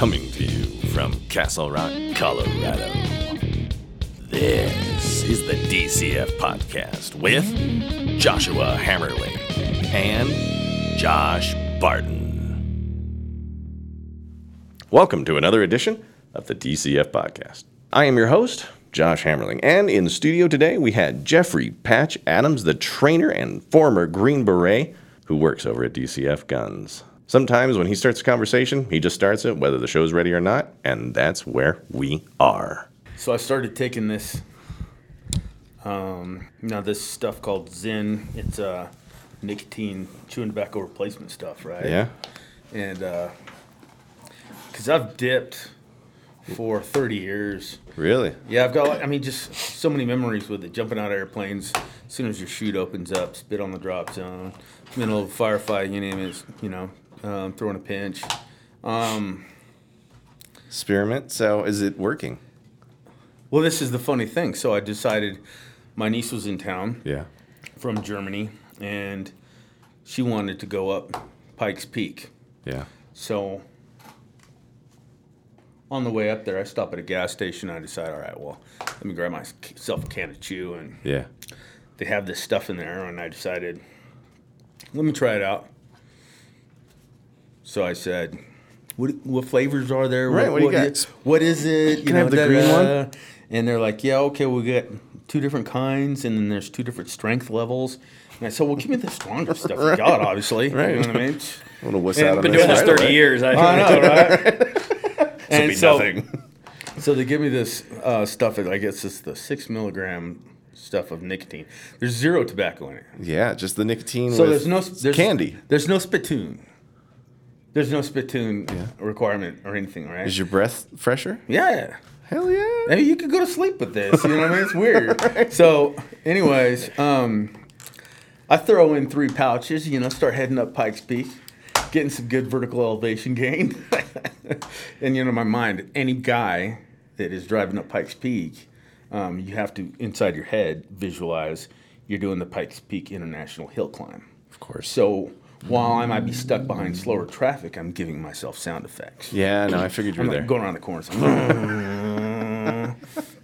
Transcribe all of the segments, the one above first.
Coming to you from Castle Rock, Colorado. This is the DCF Podcast with Joshua Hammerling and Josh Barton. Welcome to another edition of the DCF Podcast. I am your host, Josh Hammerling, and in the studio today we had Jeffrey Patch Adams, the trainer and former Green Beret who works over at DCF Guns. Sometimes when he starts a conversation, he just starts it, whether the show's ready or not, and that's where we are. So I started taking this, um, now this stuff called ZYN. It's uh, nicotine chewing tobacco replacement stuff, right? Yeah? And because I've dipped for 30 years. Really? Yeah, I've got, like, I mean, just so many memories with it. Jumping out of airplanes, as soon as your chute opens up, spit on the drop zone, middle of a firefight, you name it, you know, um, throwing a pinch. Um, Experiment. So is it working? well, this is the funny thing. So I decided my niece was in town. Yeah. from Germany, and she wanted to go up Pikes Peak. Yeah. So on the way up there, I stop at a gas station. I decide, all right, well, let me grab myself a can of chew, and Yeah. they have this stuff in there, and I decided, let me try it out. So I said, what, what flavors are there? Right, what do you got? What is it? Can I have the green one? And they're like, yeah, okay, we got two different kinds, and then there's two different strength levels. And I said, well, give me the stronger stuff you got, obviously. Right. You know what I mean? I'm gonna wuss And out on Been this doing this right 30 away. years. I, I know, right? This'll and be so, nothing. so they give me this uh, stuff. I guess it's the six milligram stuff of nicotine. There's zero tobacco in it. Yeah, just the nicotine So with there's no there's, candy. There's no spittoon. There's no spittoon requirement or anything, right? Is your breath fresher? yeah. Hell yeah. I mean, you could go to sleep with this. You know what I mean? It's weird. So, anyways, um, I throw in three pouches. You know, start heading up Pikes Peak, getting some good vertical elevation gain. and you know, my mind, any guy that is driving up Pikes Peak, um, you have to inside your head visualize you're doing the Pikes Peak International Hill Climb. Of course. So. While I might be stuck behind slower traffic, I'm giving myself sound effects. Yeah, no, I figured you I'm were like there. going around the corners.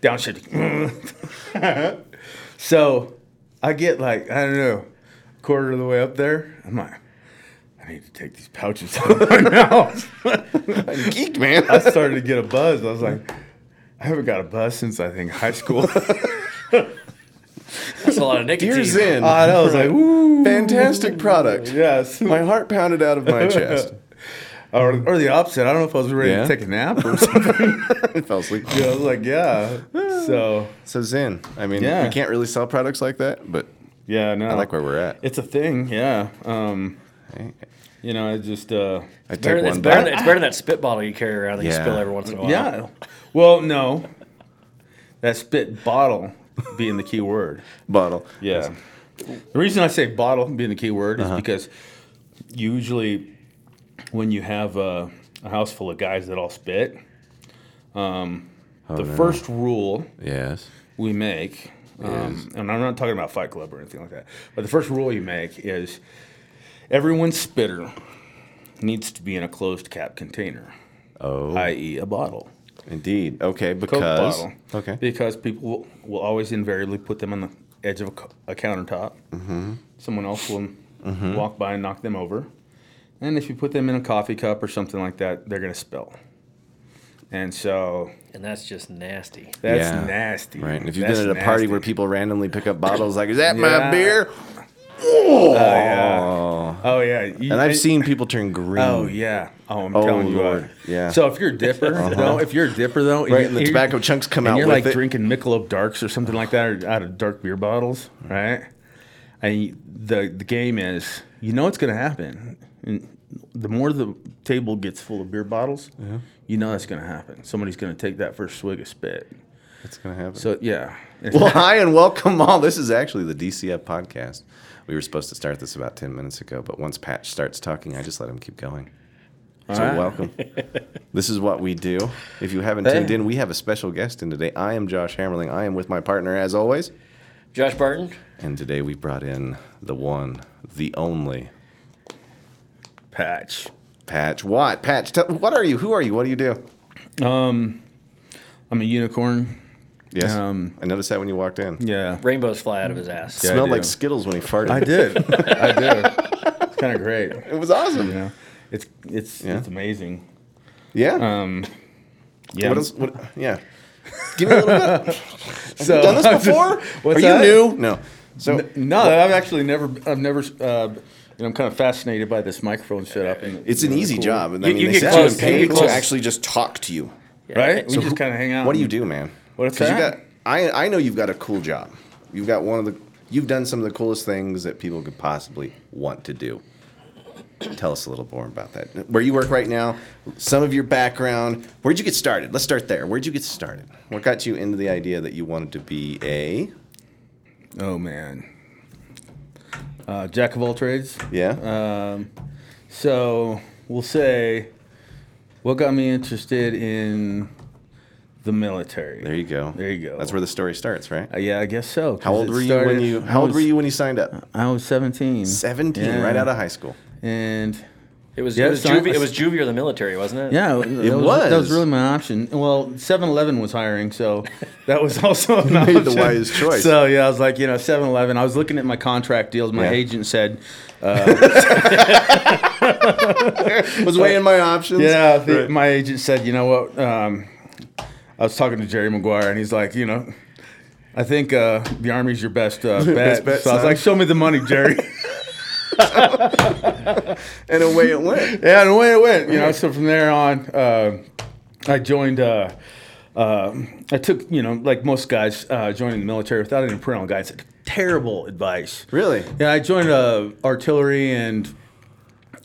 Downshift. so I get like, I don't know, quarter of the way up there. I'm like, I need to take these pouches out of my mouth. I'm geeked, man. I started to get a buzz. I was like, I haven't got a buzz since I think high school. That's a lot of nicotine. Dear ZYN, I know. I was like, ooh. fantastic product. Yes. My heart pounded out of my chest. Or, or the opposite. I don't know if I was ready Yeah? to take a nap or something. I fell asleep. yeah, I was like, yeah. So, So ZYN, I mean, Yeah. we can't really sell products like that, but yeah, no. I like where we're at. It's a thing, yeah. Um, you know, I just uh, I take Better, it's, one better, back. it's better than that spit bottle you carry around that you spill every once in a while. yeah. Well, no, that spit bottle being the key word. bottle. Yeah. The reason I say bottle being the key word is because usually when you have a, a house full of guys that all spit, um, the no. first rule Yes. we make, um, and I'm not talking about Fight Club or anything like that, but the first rule you make is everyone's spitter needs to be in a closed cap container, Oh, i.e., a bottle. Indeed. Okay, Coke because bottle. okay, Because people will, will always invariably put them on the edge of a, a countertop. Mm-hmm. Someone else will walk by and knock them over. And if you put them in a coffee cup or something like that, they're going to spill. And so And that's just nasty. that's Yeah. nasty. right. And if you've That's been at a party nasty. where people randomly pick up bottles, like, is that Yeah. my beer? Oh, yeah. Oh, yeah. You- And I've seen people turn green. Oh, yeah. Oh, I'm Oh, telling you Lord. what. Yeah. So if you're a dipper, uh-huh. though, if you're a dipper, though, Right, and the tobacco chunks come and out you're like it. drinking Michelob Darks or something like that, or out of dark beer bottles, right? And you- the the game is, you know, it's going to happen. And the more the table gets full of beer bottles, you know that's going to happen. Somebody's going to take that first swig of spit. That's gonna happen. So yeah, Well, hi and welcome all. This is actually the DCF podcast. We were supposed to start this about 10 minutes ago, but once Patch starts talking, I just let him keep going. So, right. welcome. this is what we do. If you haven't Hey. tuned in, we have a special guest in today. I am Josh Hammerling. I am with my partner, as always. Josh Barton, And today we brought in the one, the only patch. Patch what? Patch, tell, what are you? Who are you? What do you do? Um, I'm a unicorn. Yes. Um, I noticed that when you walked in. Yeah, Rainbows fly out of his ass. Yeah. Smelled like Skittles when he farted. I did. I did. It's kind of great. It was awesome. You know, it's it's Yeah. it's amazing. Yeah. Um, yeah. What else? What, yeah. Give me a little bit. so, you Done this before? What's are that? you new? No. So No, I've actually never. I've never. Uh, you know, I'm kind of fascinated by this microphone setup. And it's an you know, easy cool. job. And I You- mean, you they get sit close, and you pay get to actually just talk to you. right? We So just kind of hang out. What do you do, man? What's 'Cause you that? got. I I know you've got a cool job. You've got one of the. You've done some of the coolest things that people could possibly want to do. Tell us a little more about that. Where you work right now, some of your background. Where'd you get started? Let's start there. Where'd you get started? What got you into the idea that you wanted to be a? Oh man. Uh, jack of all trades. Yeah. Um, so we'll say, what got me interested in the military? there you go. There you go. That's where the story starts, right? Uh, yeah, I guess so. How old it were you when you? I How old were you when you signed up? I was 17. Seventeen, Yeah. right out of high school. And It was Yeah, it was so I- juvie. It was juvie or the military, wasn't it? yeah, that It was, was. That was really my option. Well, 7-Eleven was hiring, so that was also an made the option. wise choice. So yeah, I was like, you know, 7-Eleven. I was looking at my contract deals. My Yeah. agent said, Was weighing my options. Yeah, the, Right. my agent said, you know what? Um, I was talking to Jerry Maguire, and he's like, you know, I think uh, the Army's your best uh, bet. Best bet, so I was son. like, show me the money, Jerry. and away it went. yeah, and away it went. You know, so from there on, uh, I joined. Uh, uh, I took, you know, like most guys uh, joining the military without any parental guidance. Terrible advice. Really? Yeah, I joined uh, artillery, and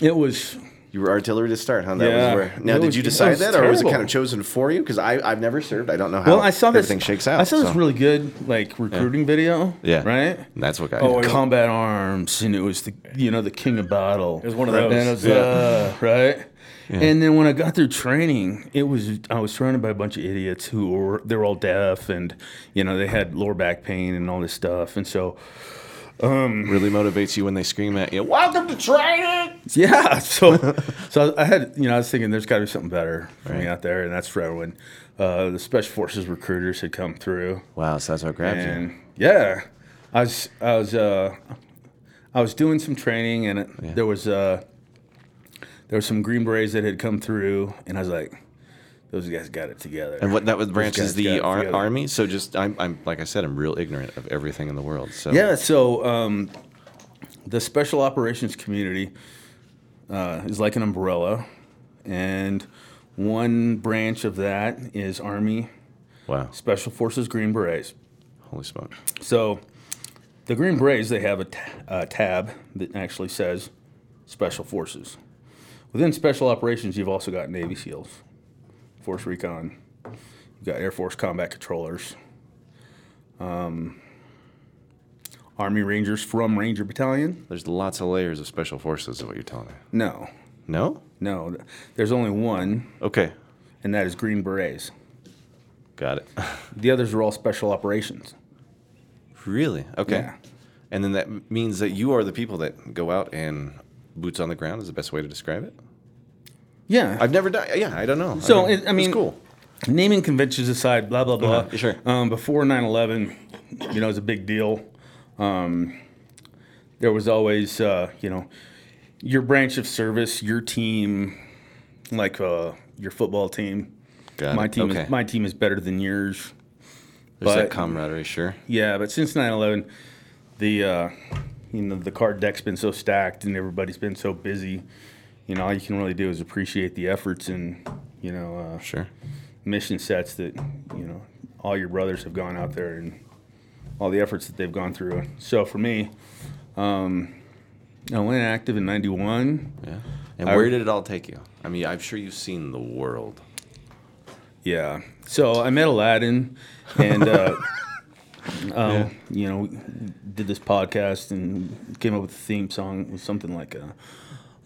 it was You were artillery to start, huh? That Yeah. was where. Now, It did was- you decide was that, or was it kind of chosen for you? Because I I've never served. I don't know how. well. I saw this. everything shakes out. I saw this so- really good like recruiting video. Yeah. Right. And that's what got Oh, you. combat arms, and it was the you know the king of battle. It was one of those. And it was, uh, right. And then when I got through training, it was I was surrounded by a bunch of idiots who were they're all deaf and you know they had lower back pain and all this stuff, and so really motivates you when they scream at you. Welcome to training. yeah, so so I had you know I was thinking there's got to be something better for me out there, and that's for when uh, the special forces recruiters had come through. Wow, so that's what grabbed you. yeah, I was I was uh, I was doing some training, and it, there was uh, there was some Green Berets that had come through, and I was like, those guys got it together. And what that was branch is the ar- army. So just I'm, I'm like I said, I'm real ignorant of everything in the world. So Yeah, so um, the special operations community uh, is like an umbrella, and one branch of that is Army Wow. Special Forces Green Berets. Holy smokes. So, the Green Berets they have a, ta- a tab that actually says Special Forces. Within Special Operations, you've also got Navy SEALs, Force Recon, you've got Air Force Combat Controllers, um, Army Rangers from Ranger Battalion. There's lots of layers of special forces. Is what you're telling me. No, No. no, there's only one, Okay. and that is Green Berets. Got it. The others are all Special Operations. really? Okay. Yeah. And then that means that you are the people that go out and boots on the ground is the best way to describe it. Yeah, I've never done. Yeah, I don't know. So, mean, it- I mean- it's cool. naming conventions aside, blah blah blah. Uh-huh, sure. Um, before 9/11, you know, it was a big deal. Um, there was always, uh, you know, your branch of service, your team, like uh, your football team. Got my it. team Okay. is my team is better than yours. There's that camaraderie, sure. Yeah, but since 9/11, the uh, you know the card deck's been so stacked and everybody's been so busy. You know, all you can really do is appreciate the efforts and you know. Uh, Sure. mission sets that you know all your brothers have gone out there and all the efforts that they've gone through. So for me, um, I went active in '91. Yeah. And I- where did it all take you? I mean, I'm sure you've seen the world. Yeah. So I met Aladdin, and uh, um, you know, did this podcast and came up with a theme song. It was something like a,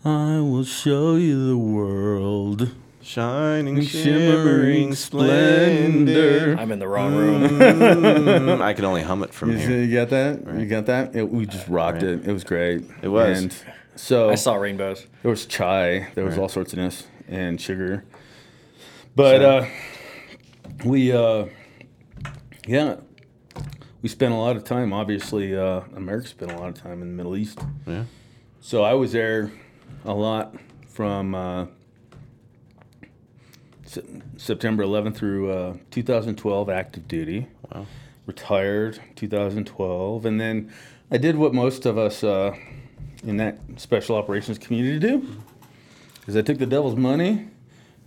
"I will show you the world." Shining, Shimmering splendor. I'm in the wrong room. Mm, I can only hum it from You, here. you got that? You got that? It, we just rocked Right. it. It was great. It was. And So I saw rainbows. there was chai, there was Right. all sorts of this and sugar. But uh, we, uh, yeah, we spent a lot of time. Obviously, uh, America spent a lot of time in the Middle East. Yeah. So I was there a lot from uh, Se- September 11th through uh, 2012, active duty. Wow. Retired 2012, and then I did what most of us uh, in that special operations community do. Is I took the devil's money,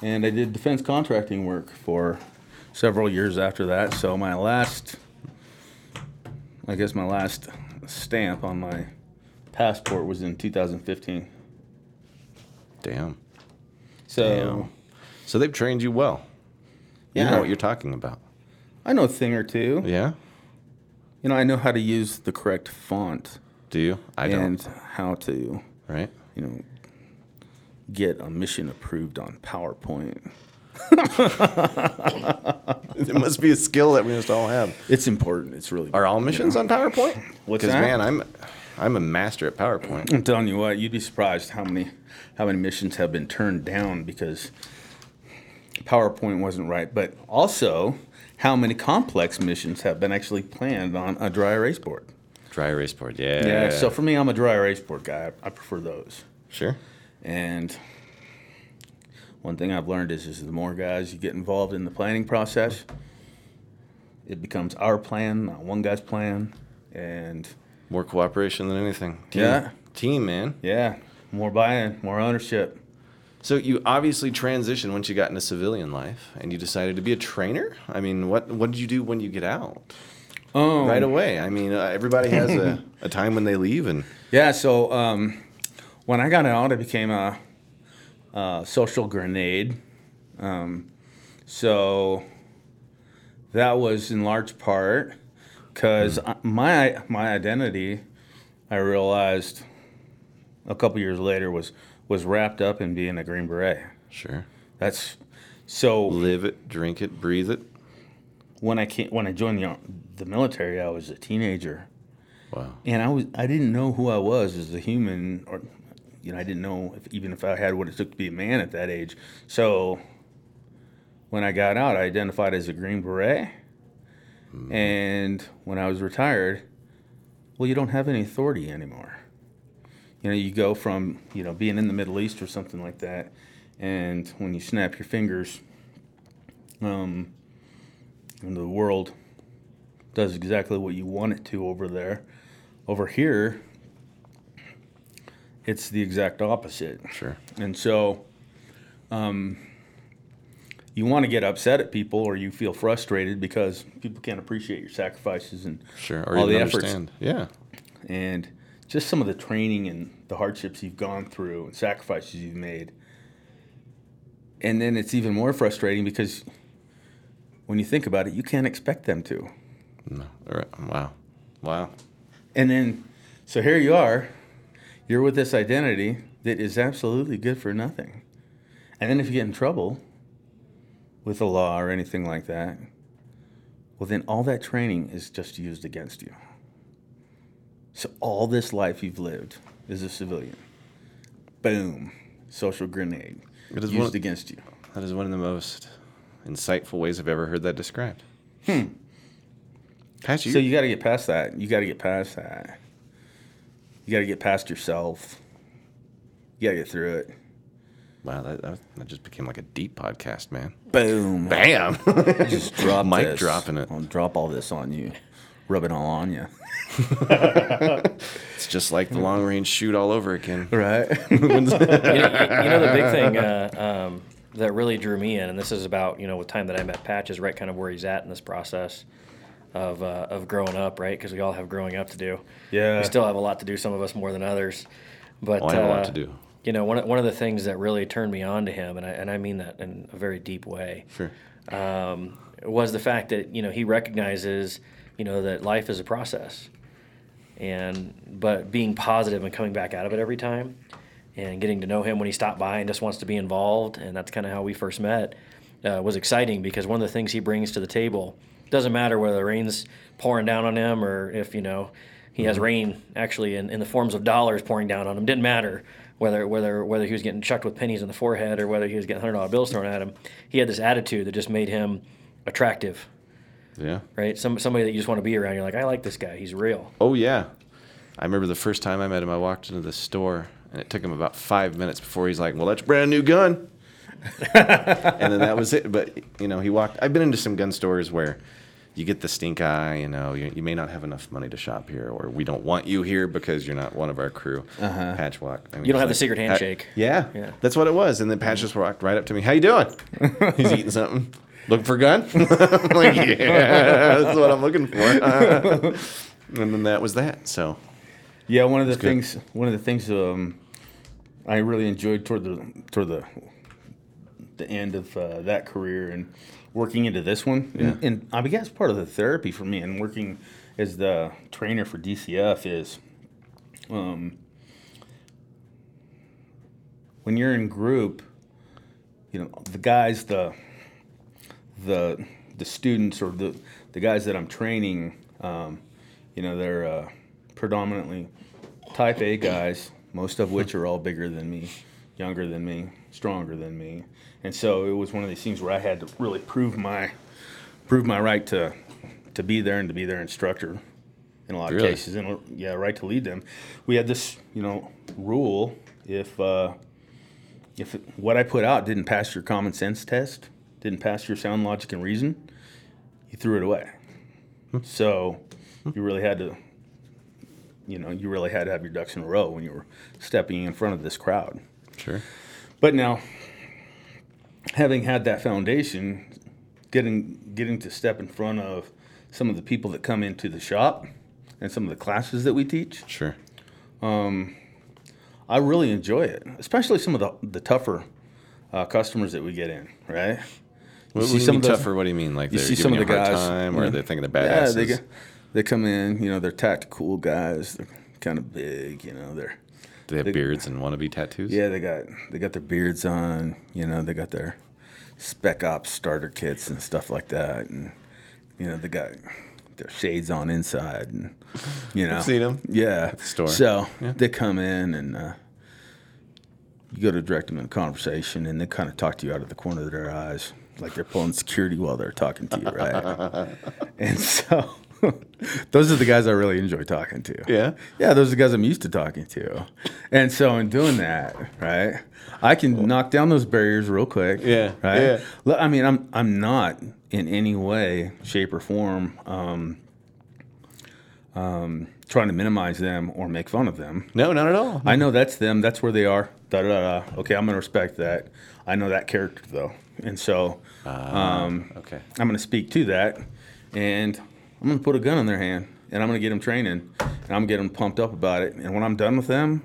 and I did defense contracting work for several years after that. So my last, I guess my last stamp on my passport was in 2015. Damn. So Damn. So they've trained you well. You know what you're talking about. I know a thing or two. Yeah. You know, I know how to use the correct font Do you? I don't. and how to, Right. you know, get a mission approved on PowerPoint. It must be a skill that we must all have. It's important. It's really. Are all missions on PowerPoint? What's Because man, I'm I'm a master at PowerPoint. I'm telling you what, you'd be surprised how many how many missions have been turned down because PowerPoint wasn't right, but also how many complex missions have been actually planned on a dry erase board. Dry erase board. Yeah. Yeah. So for me, I'm a dry erase board guy. I prefer those. sure. And one thing I've learned is, is the more guys you get involved in the planning process, it becomes our plan, not one guy's plan. And More cooperation than anything. Team. Yeah. Team, man. yeah, more buy-in, more ownership. So you obviously transitioned once you got into civilian life, and you decided to be a trainer. I mean, what what did you do when you get out? Oh, Right away. I mean, uh, everybody has a, a time when they leave, and Yeah, so um, when I got out, I became a, a social grenade. Um, so that was in large part because my my identity, I realized a couple years later was was wrapped up in being a Green Beret. sure, That's so live it, drink it, breathe it. when I came when I joined the the military, I was a teenager. Wow. and I was I didn't know who I was as a human, or you know I didn't know if, even if I had what it took to be a man at that age. So when I got out, I identified as a Green Beret, hmm. and when I was retired, well, you don't have any authority anymore. You know, you go from you know being in the Middle East or something like that, and when you snap your fingers, um, and the world does exactly what you want it to over there. Over here, it's the exact opposite. Sure. And so, um, you want to get upset at people or you feel frustrated because people can't appreciate your sacrifices and Sure. All the efforts understand. Yeah. and just some of the training and the hardships you've gone through and sacrifices you've made. And then it's even more frustrating because when you think about it, you can't expect them to. No. Wow. Wow. And then, so here you are, you're with this identity that is absolutely good for nothing. And then if you get in trouble with the law or anything like that, well, then all that training is just used against you. So all this life you've lived as a civilian, boom, social grenade It is used one- against you. That is one of the most insightful ways I've ever heard that described. Hmm. Pat, you, So you got to get past that. You got to get past that. You got to get past yourself. You got to get through it. wow, that, that, that just became like a deep podcast, man. Boom. Bam. just drop Mic this. dropping it. I'll drop all this on you. Rub it all on you. It's just like the long range shoot all over again. Right. you, know, you know the big thing uh, um, that really drew me in, and this is about you know with time that I met Patch is right kind of where he's at in this process of uh, of growing up, right? Because we all have growing up to do. Yeah. we still have a lot to do. Some of us more than others, but Oh, I have a lot uh, to do. You know, one of, one of the things that really turned me on to him, and I, and I mean that in a very deep way, Sure. um, was the fact that you know he recognizes you know that life is a process, and but being positive and coming back out of it every time, and getting to know him when he stopped by and just wants to be involved, and that's kind of how we first met, uh, was exciting because one of the things he brings to the table doesn't matter whether the rain's pouring down on him or if you know He has rain actually in, in the forms of dollars pouring down on him. Didn't matter whether whether whether he was getting chucked with pennies in the forehead or whether he was getting hundred dollar bills thrown at him. He had this attitude that just made him attractive, Yeah. right? Some somebody that you just want to be around. You're like, I like this guy. He's real. Oh yeah. I remember the first time I met him. I walked into the store, and it took him about five minutes before he's like, "Well, that's a brand new gun," and then that was it. But you know, he walked. I've been into some gun stores where you get the stink eye. You know, you, you may not have enough money to shop here, or we don't want you here because you're not one of our crew. Uh-huh. Patch. I mean, You don't have the secret handshake. yeah, Yeah. that's what it was. And then Patch just walked right up to me. How you doing? He's eating something. Looking for a gun? Like, yeah, that's what I'm looking for. and then that was that. So Yeah, one of the good. things one of the things um, I really enjoyed toward the toward the the end of uh, that career and working into this one, and, and I guess part of the therapy for me and working as the trainer for DCF is, um, when you're in group, you know the guys the the the students or the the guys that I'm training, um, you know, they're uh, predominantly type A guys, most of which are all bigger than me, younger than me, stronger than me, and so it was one of these things where I had to really prove my prove my right to to be there and to be their instructor in a lot of cases, and yeah, right to lead them. We had this, you know, rule if. Uh, if what I put out didn't pass your common sense test, didn't pass your sound logic and reason, you threw it away. So you really had to, you know, you really had to have your ducks in a row when you were stepping in front of this crowd. sure. But now, having had that foundation, getting getting to step in front of some of the people that come into the shop and some of the classes that we teach, Sure. I really enjoy it, especially some of the the tougher uh, customers that we get in, right? What, see what some of those- tougher? What do you mean? Like You they're see some of you the guys, time, or yeah. they're thinking they're Yeah, badasses? they they come in, you know, they're tactical guys. They're kind of big, you know. They're Do they have they- beards and wannabe tattoos? yeah, they got they got their beards on, you know, they got their spec ops starter kits and stuff like that, and you know, they got their shades on inside, and you know, I've seen them. Yeah, the store. So they come in and. Uh, you go to direct them in a conversation, and they kind of talk to you out of the corner of their eyes, like they're pulling security while they're talking to you, right? and so, those are the guys I really enjoy talking to. Yeah? yeah, those are the guys I'm used to talking to, and so in doing that, right, I can knock down those barriers real quick. Yeah, right. yeah. I mean, I'm I'm not in any way, shape, or form. Um, um, trying to minimize them or make fun of them. No, not at all. I know that's them. That's where they are. Da da da. da. Okay, I'm gonna respect that. I know that character though, and so um, okay. I'm gonna speak to that, and I'm gonna put a gun in their hand, and I'm gonna get them training, and I'm gonna get them pumped up about it. And when I'm done with them,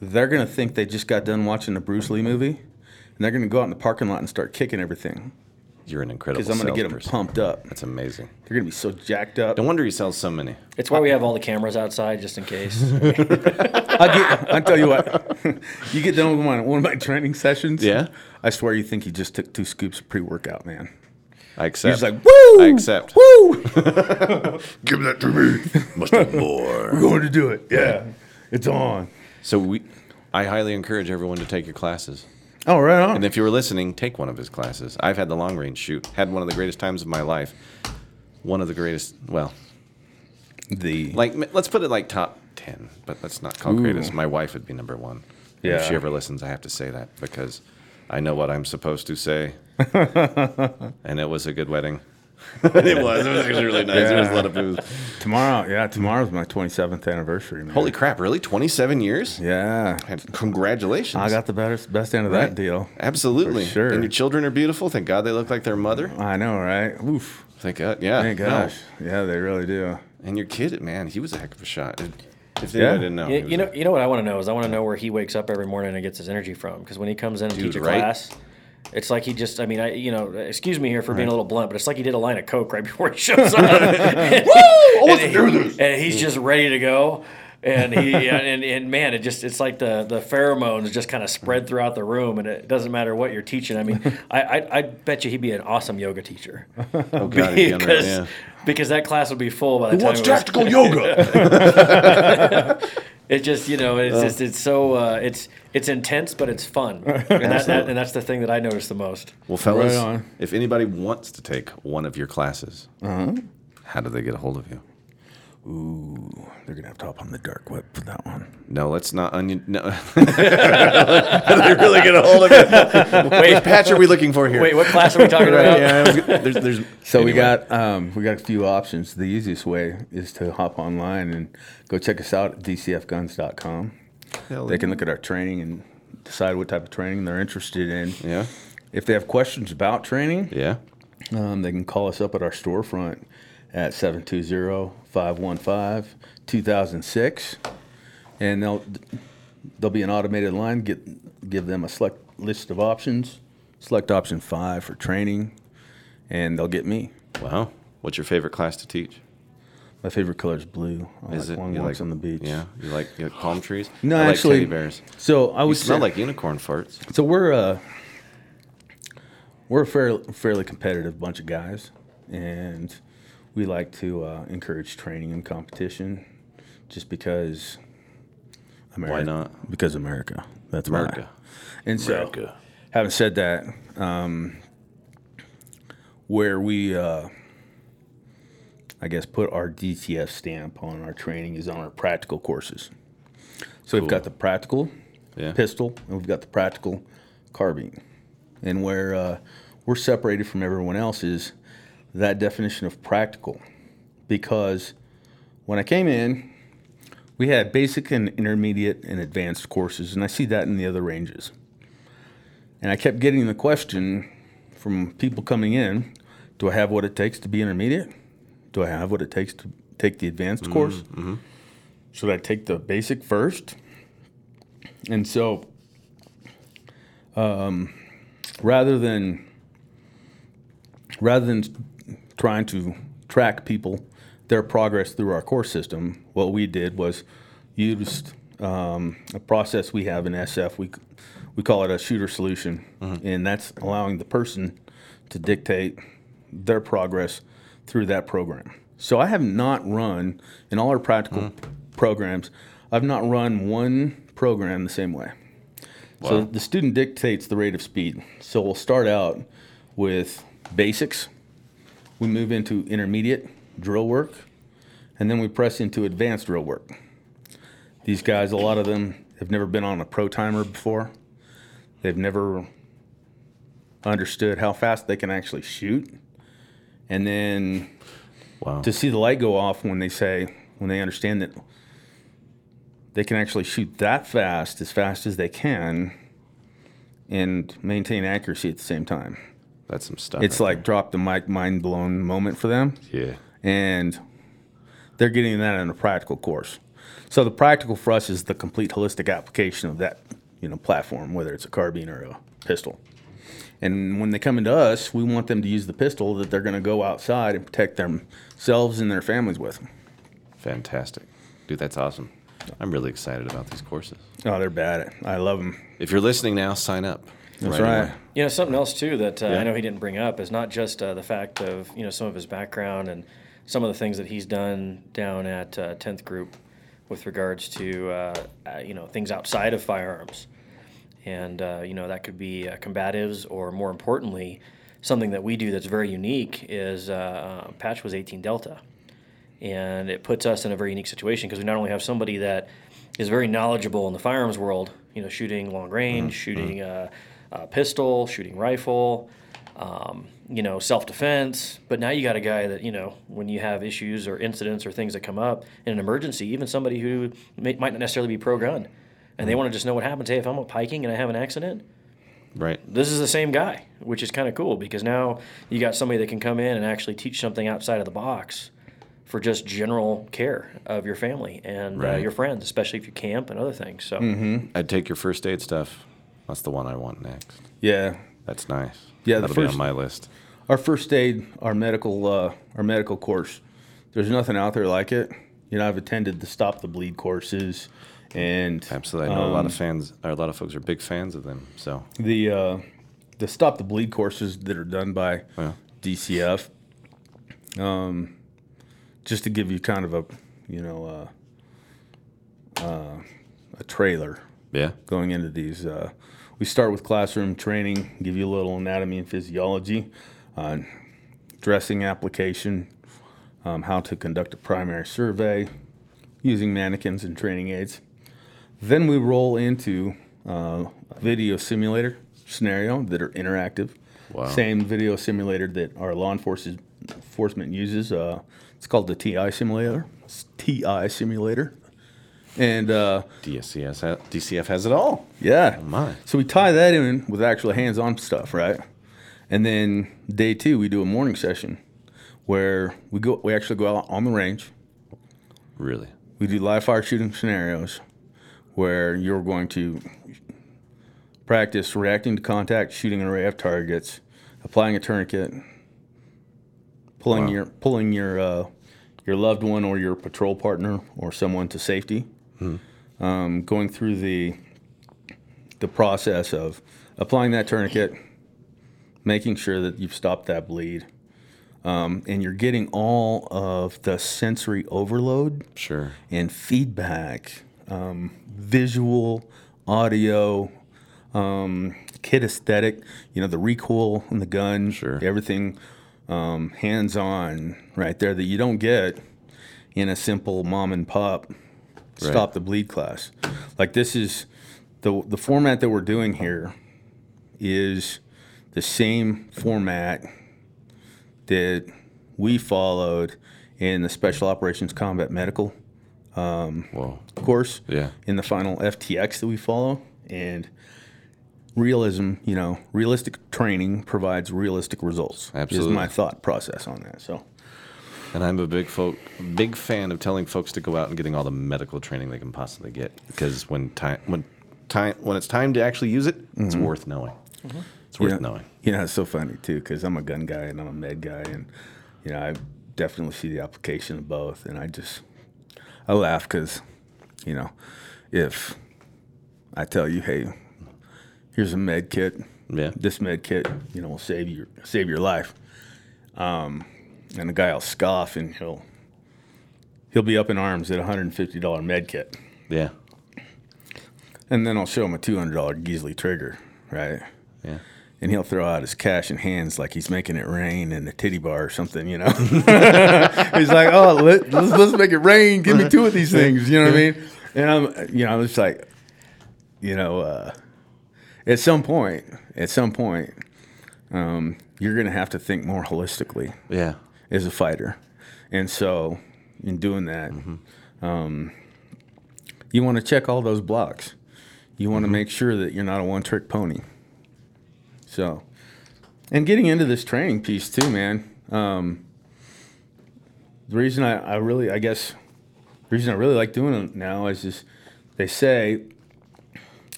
they're gonna think they just got done watching a Bruce Lee movie, and they're gonna go out in the parking lot and start kicking everything You're an incredible because I'm gonna get them salesperson. pumped up. That's amazing. They're gonna be so jacked up. No wonder he sells so many. It's why we have all the cameras outside just in case. I get, I tell you what, you get done with my, one of my training sessions. Yeah? I swear you think you just took two scoops of pre-workout, man. I accept. just like, woo! I accept. Woo! Give that to me. Must have more. We're going to do it. Yeah, it's on. So we, I highly encourage everyone to take your classes. Oh, right on. And if you were listening, take one of his classes. I've had the long range shoot. Had one of the greatest times of my life. One of the greatest. Well, the like let's put it like top ten, but let's not call greatest. My wife would be number one. Yeah. If she ever listens, I have to say that because I know what I'm supposed to say. and it was a good wedding. it was. It was actually really nice. There was a lot of booze. tomorrow, yeah, tomorrow's my 27th anniversary, man. Holy crap! Really? Twenty-seven years? yeah. And Congratulations. I got the best best end of Right. that deal. Absolutely. For sure. And your children are beautiful. Thank God they look like their mother. I know, right? Oof. Thank God. Yeah. Thank no. Yeah, they really do. And your kid, man, he was a heck of a shot. If Yeah. I didn't know, you, you know, a- you know what I want to know is I want to know where he wakes up every morning and gets his energy from. Because when he comes in and Dude, teach a right? class, it's like he just. I mean, I you know, excuse me here for being a little blunt, but it's like he did a line of coke right before he shows up. and, and, he- and he's just ready to go. and he and, and man, it just it's like the the pheromones just kind of spread throughout the room, and it doesn't matter what you're teaching. I mean, I I, I bet you he'd be an awesome yoga teacher Oh, God, it'd be unreal, because yeah. because that class would be full by the time What's it was- tactical yoga? it just you know it's just it's so uh, it's it's intense but it's fun and, that, that, and that's the thing that I noticed the most. well, fellas, Right on. if anybody wants to take one of your classes, how do they get a hold of you? Ooh, they're gonna have to hop on the dark web for that one. No, let's not onion. No. How do they really get a hold of it? Wait, patch are we looking for here? Wait, what class are we talking about? yeah, I was gonna- there's, there's, So we got um, we got a few options. The easiest way is to hop online and go check us out at dcfguns.com. Hell They can look at our training and decide what type of training they're interested in. Yeah, If they have questions about training, yeah. um, they can call us up at our storefront at 720-515-2006 and they'll there'll be an automated line get give them a select list of options select option 5 for training and they'll get me Wow. What's your favorite class to teach? My favorite color is blue I Is like it long you walks like on the beach Yeah, you like, you like palm trees? No, I like actually- teddy bears. so I You would smell say, like unicorn farts. so we're uh we're a fairly, fairly competitive bunch of guys and we like to uh, encourage training and competition just because America, Why not? because America that's why. America. and so America. having said that um, where we uh, I guess put our DCF stamp on our training is on our practical courses so we've got the practical Yeah. pistol, and we've got the practical carbine. And where uh, we're separated from everyone else is that definition of practical. Because when I came in, we had basic and intermediate and advanced courses, and I see that in the other ranges. And I kept getting the question from people coming in do I have what it takes to be intermediate? Do I have what it takes to take the advanced course? Should I take the basic first? And so, um, rather than rather than trying to track people their progress through our course system, what we did was used um, a process we have in SF. We we call it a shooter solution, and that's allowing the person to dictate their progress through that program. So I have not run in all our practical mm-hmm. programs. I've not run one program the same way. So the student dictates the rate of speed. So we'll start out with basics. We move into intermediate drill work, and then we press into advanced drill work. These guys, a lot of them have never been on a pro timer before. They've never understood how fast they can actually shoot. And then Wow. to see the light go off when they say when they understand that they can actually shoot that fast as fast as they can and maintain accuracy at the same time That's some stuff. it's like drop the mic mind blown moment for them yeah. and they're getting that in a practical course so the practical for us is the complete holistic application of that you know platform whether it's a carbine or a pistol and when they come into us we want them to use the pistol that they're going to go outside and protect themselves and their families with Fantastic. Dude, that's awesome. I'm really excited about these courses. oh they're bad i love them If you're listening now, sign up. that's right, away. You know, something else too that uh, Yeah. I know he didn't bring up is not just uh, the fact of you know some of his background and some of the things that he's done down at uh, 10th Group with regards to uh, uh, you know things outside of firearms, and uh, you know that could be uh, combatives or more importantly, something that we do that's very unique is uh, uh, Patch was 18 Delta, and it puts us in a very unique situation because we not only have somebody that is very knowledgeable in the firearms world, you know, shooting long range, shooting uh, uh, pistol, shooting rifle, um, you know, self defense. But now you got a guy that, you know, when you have issues or incidents or things that come up in an emergency, even somebody who may, might not necessarily be pro gun and they want to just know what happens. Hey, if I'm out piking and I have an accident, Right. this is the same guy, which is kind of cool because now you got somebody that can come in and actually teach something outside of the box for just general care of your family and uh, your friends, especially if you camp and other things. So, I'd take your first aid stuff. That's the one I want next. yeah That's nice. Yeah, the That'll be first- on my list. our first aid, our medical, uh, our medical course. There's nothing out there like it. you know, I've attended the Stop the Bleed courses, and Absolutely. I know a lot um, of fans, or a lot of folks are big fans of them. So, the uh, the Stop the Bleed courses that are done by Yeah. DCF. Um, just to give you kind of a, you know, uh, uh, a trailer yeah. going into these. Uh, we start with classroom training, give you a little anatomy and physiology, uh, dressing application, um, how to conduct a primary survey using mannequins and training aids. Then we roll into uh, a video simulator scenario that are interactive. Wow. Same video simulator that our law enforcement enforcement uses. Uh, it's called the TI simulator. It's TI simulator. And uh, ha- DCF has it all. yeah. Oh, my. So we tie that in with actual hands-on stuff, right? And then day two, we do a morning session where we go. We actually go out on the range. Really? We do live fire shooting scenarios where you're going to practice reacting to contact, shooting an array of targets, applying a tourniquet, pulling Wow. your pulling your uh, your loved one or your patrol partner or someone to safety, um, going through the the process of applying that tourniquet, making sure that you've stopped that bleed, um, and you're getting all of the sensory overload Sure. and feedback, um, visual, audio, um, kinesthetic, you know, the recoil in the gun, Sure. everything um, hands on right there that you don't get in a simple mom and pop stop the bleed class. Like this is the the format that we're doing here is the same format that we followed in the Special Operations Combat Medical Um, Whoa. course Yeah. in the final FTX that we follow. And realism, you know, realistic training provides realistic results. Absolutely. Is my thought process on that. So, And I'm a big folk, big fan of telling folks to go out and getting all the medical training they can possibly get because when time when time when it's time to actually use it, it's mm-hmm. worth knowing. Mm-hmm. It's worth yeah, knowing. You know, it's so funny too because I'm a gun guy and I'm a med guy, and you know, I definitely see the application of both. And I just, I laugh because, you know, if I tell you, hey, here's a med kit, Yeah. this med kit, you know, will save your save your life. Um, and the guy will scoff and he'll he'll be up in arms at a hundred and fifty dollar med kit, Yeah. and then I'll show him a two hundred dollar Geissele trigger, right? Yeah. And he'll throw out his cash in hands like he's making it rain in a titty bar or something, you know. he's like, "Oh, let, let's let's make it rain. Give me two of these things." You know what I mean? And I'm, you know, I'm just like, you know, uh, at some point, at some point, um, you're gonna have to think more holistically Yeah. as a fighter, and so in doing that, um, you want to check all those blocks. You want to make sure that you're not a one-trick pony. So, and getting into this training piece too, man. Um, the reason I, I really, I guess, the reason I really like doing it now is just they say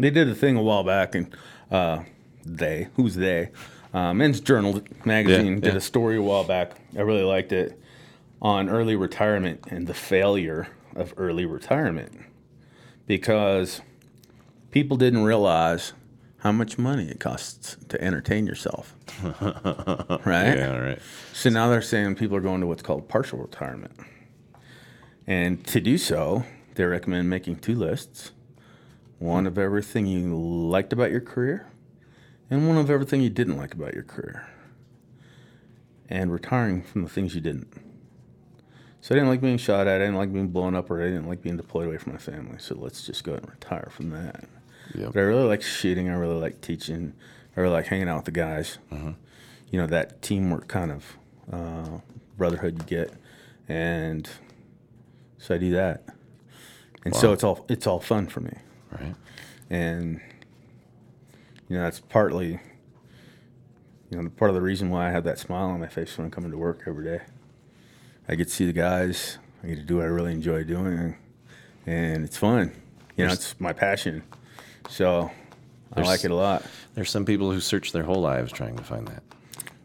they did a thing a while back, and uh, they, who's they? Uh, Men's Journal magazine Yeah, did yeah. a story a while back. I really liked it on early retirement and the failure of early retirement because people didn't realize how much money it costs to entertain yourself. right? Yeah. All right. So now they're saying people are going to what's called partial retirement. And to do so, they recommend making two lists one of everything you liked about your career, and one of everything you didn't like about your career. And retiring from the things you didn't. So I didn't like being shot at, I didn't like being blown up, or I didn't like being deployed away from my family. So let's just go ahead and retire from that. But I really like shooting. I really like teaching. I really like hanging out with the guys. You know that teamwork kind of uh, brotherhood you get, and so I do that. And so it's all it's all fun for me, Right. and you know that's partly, you know, part of the reason why I have that smile on my face when I'm coming to work every day. I get to see the guys. I get to do what I really enjoy doing, and it's fun. You know, it's my passion. So I like it a lot. There's some people who search their whole lives trying to find that.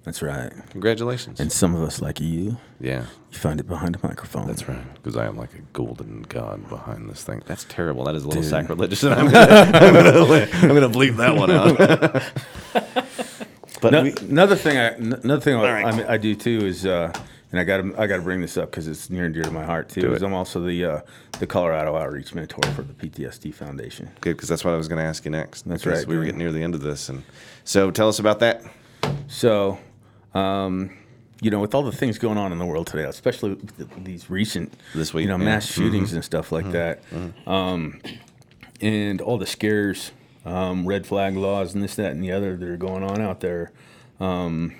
That's right. Congratulations. And some of us, like you, yeah, you find it behind a microphone. that's right. Because I am like a golden god behind this thing. That's terrible. That is a little Dude. sacrilegious, and I'm gonna, I'm gonna, I'm gonna bleep that one out. but No, we, another thing, I, another thing I, right. I, I do too is, uh, and I got to I got to bring this up because it's near and dear to my heart too. It. I'm also the uh, the Colorado Outreach Mentor for the PTSD Foundation. good, because that's what I was going to ask you next. That's right, We were getting near the end of this, and so tell us about that. So, um, you know, with all the things going on in the world today, especially with these recent, This week, you know, yeah. mass shootings and stuff like that, um, and all the scares, um, red flag laws, and this, that, and the other that are going on out there. Um,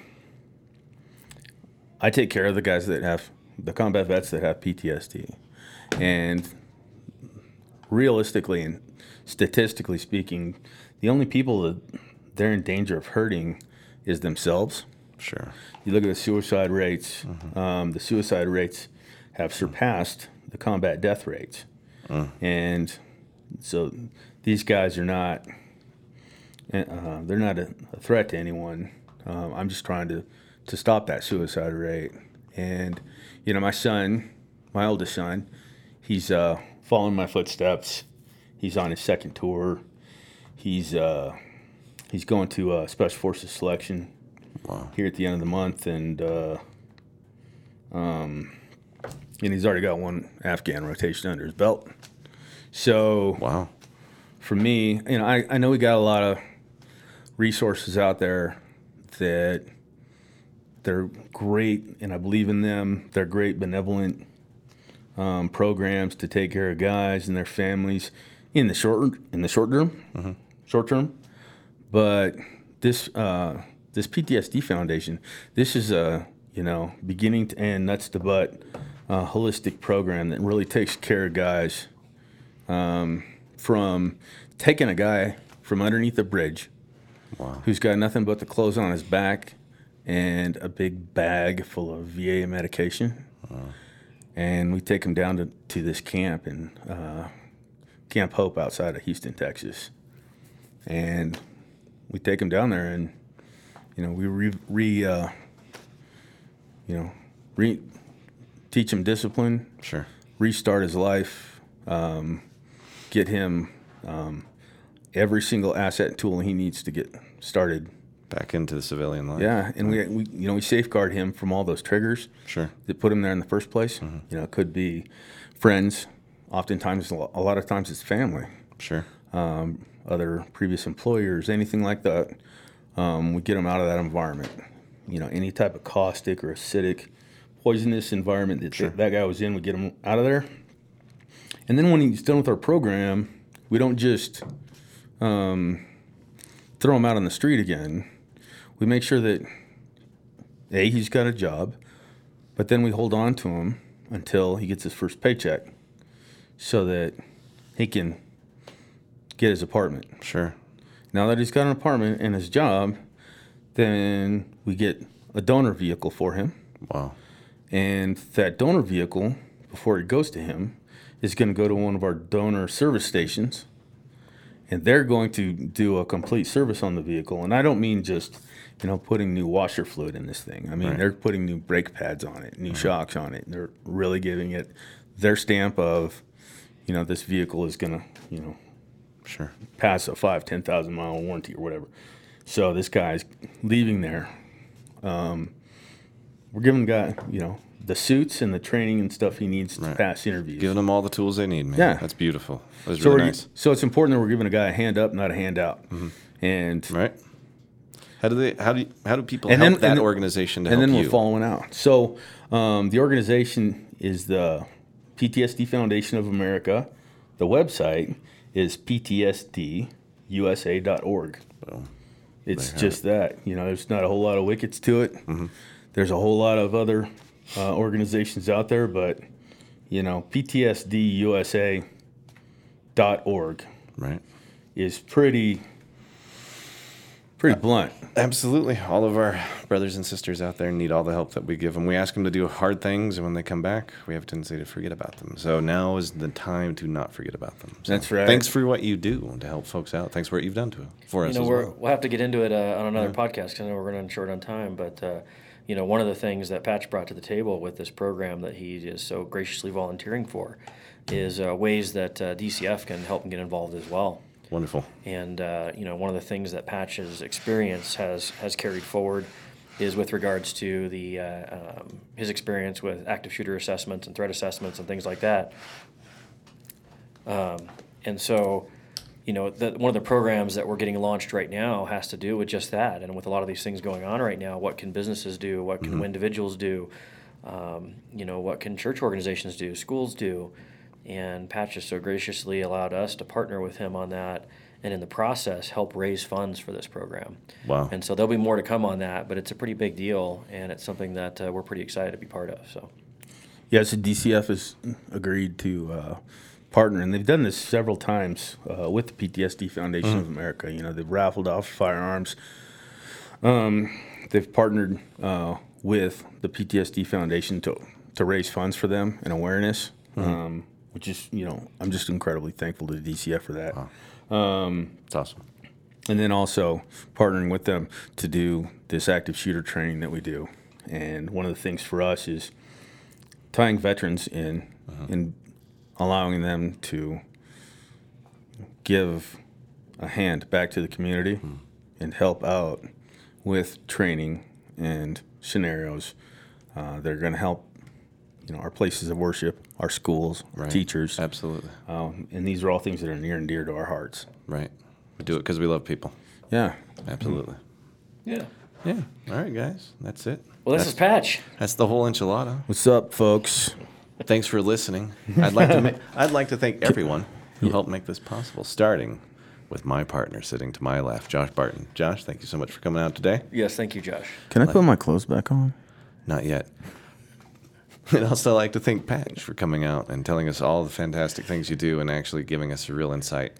I take care of the guys that have the combat vets that have PTSD, and realistically and statistically speaking, the only people that they're in danger of hurting is themselves. Sure. You look at the suicide rates, um, the suicide rates have surpassed the combat death rates. And so these guys are not, uh, they're not a, a threat to anyone. Um, I'm just trying to, to stop that suicide rate. And, you know, my son, my oldest son, he's uh, following my footsteps. He's on his second tour. He's, uh, he's going to uh, Special Forces selection Wow. here at the end of the month, and uh, um, and he's already got one Afghan rotation under his belt. So Wow. for me, you know, I, I know we got a lot of resources out there that they're great, and I believe in them. They're great, benevolent um, programs to take care of guys and their families in the short in the short term, short term. But this uh, this PTSD Foundation, this is a you know beginning to end, nuts to butt, uh, holistic program that really takes care of guys um, from taking a guy from underneath a bridge Wow. who's got nothing but the clothes on his back and a big bag full of VA medication. And we take him down to, to this camp in uh, Camp Hope outside of Houston, Texas. And we take him down there and, you know, we re, re uh, you know, re, teach him discipline, Sure. restart his life, um, get him um, every single asset and tool he needs to get started. Back into the civilian life. Yeah, and we, we you know we safeguard him from all those triggers Sure. that put him there in the first place. You know, it could be friends. Oftentimes, a lot of times, it's family, Sure. um, other previous employers, anything like that. Um, we get them out of that environment. You know, any type of caustic or acidic, poisonous environment that Sure. that guy was in, we get him out of there. And then when he's done with our program, we don't just um, throw him out on the street again. We make sure that a he's got a job, but then we hold on to him until he gets his first paycheck, so that he can get his apartment. Sure. Now that he's got an apartment and his job, then we get a donor vehicle for him. Wow. And that donor vehicle, before it goes to him, is going to go to one of our donor service stations. And they're going to do a complete service on the vehicle. And I don't mean just, you know, putting new washer fluid in this thing. I mean, Right. they're putting new brake pads on it, new shocks on it. They're really giving it their stamp of, you know, this vehicle is going to, you know, Sure. pass a five, ten thousand mile warranty or whatever. So this guy's leaving there. Um, we're giving the guy, you know, the suits and the training and stuff he needs to Right. pass interviews. Giving them all the tools they need, man. Yeah. That's beautiful. That's so, really nice. so it's important that we're giving a guy a hand up, not a handout. And Right. How do they? How do? You, how do people And help then- that and organization to and help then we're following out. So um, the organization is the PTSD Foundation of America. The website is ptsdusa.org. Boom. It's just that. You know, there's not a whole lot of wickets to it. There's a whole lot of other uh, organizations out there, but, you know, ptsdusa.org Right. is pretty Pretty blunt. Absolutely. All of our brothers and sisters out there need all the help that we give them. We ask them to do hard things, and when they come back, we have a tendency to forget about them. So now is the time to not forget about them. So That's right. Thanks for what you do to help folks out. Thanks for what you've done to for you us know, as we're, well. we'll have to get into it uh, on another podcast because I know we're running short on time. But uh, you know, one of the things that Patch brought to the table with this program that he is so graciously volunteering for is uh, ways that uh, DCF can help him get involved as well. Wonderful. And uh, you know, one of the things that Patch's experience has has carried forward is with regards to the uh, um, his experience with active shooter assessments and threat assessments and things like that. Um, and so, you know, the, one of the programs that we're getting launched right now has to do with just that. And with a lot of these things going on right now, what can businesses do? What can individuals do? Um, you know, what can church organizations do? Schools do? And Patch has so graciously allowed us to partner with him on that, and in the process, help raise funds for this program. Wow. And so there'll be more to come on that, but it's a pretty big deal, and it's something that uh, we're pretty excited to be part of. So. Yeah, so DCF has agreed to uh, partner, and they've done this several times uh, with the PTSD Foundation of America. You know, they've raffled off firearms. Um, they've partnered uh, with the PTSD Foundation to to raise funds for them and awareness, um, which is you know I'm just incredibly thankful to DCF for that. It's um, awesome. and then also partnering with them to do this active shooter training that we do. And one of the things for us is tying veterans in uh-huh. and allowing them to give a hand back to the community hmm. and help out with training and scenarios uh, that are going to help you know our places of worship, our schools, our Right. teachers, Absolutely. um, and these are all things that are near and dear to our hearts. Right. We do it because we love people. Yeah. Absolutely. Yeah. Yeah. All right, guys. That's it. Well, this that's, is Patch. that's the whole enchilada. What's up, folks? Thanks for listening. I'd like to ma- I'd like to thank everyone who helped make this possible, starting with my partner sitting to my left, Josh Barton. Josh, thank you so much for coming out today. Yes, thank you, Josh. Can I put my clothes back on? Not yet. I'd also like to thank Patch for coming out and telling us all the fantastic things you do and actually giving us a real insight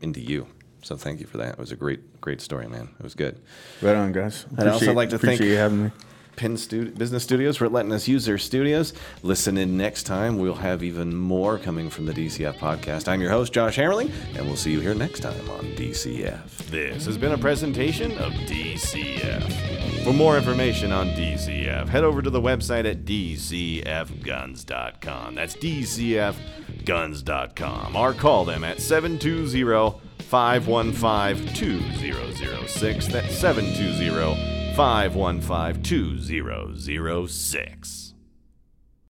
into you. So thank you for that. It was a great, great story, man. It was good. Right on, guys. I'd also like to thank- appreciate you having me. Pin Stu- Business Studios for letting us use their studios. Listen in next time. We'll have even more coming from the DCF podcast. I'm your host, Josh Hammerling, and we'll see you here next time on DCF. This has been a presentation of DCF. For more information on DCF, head over to the website at dcfguns.com. That's dcfguns.com. Or call them at 720 515 2006. That's 720 515 2006.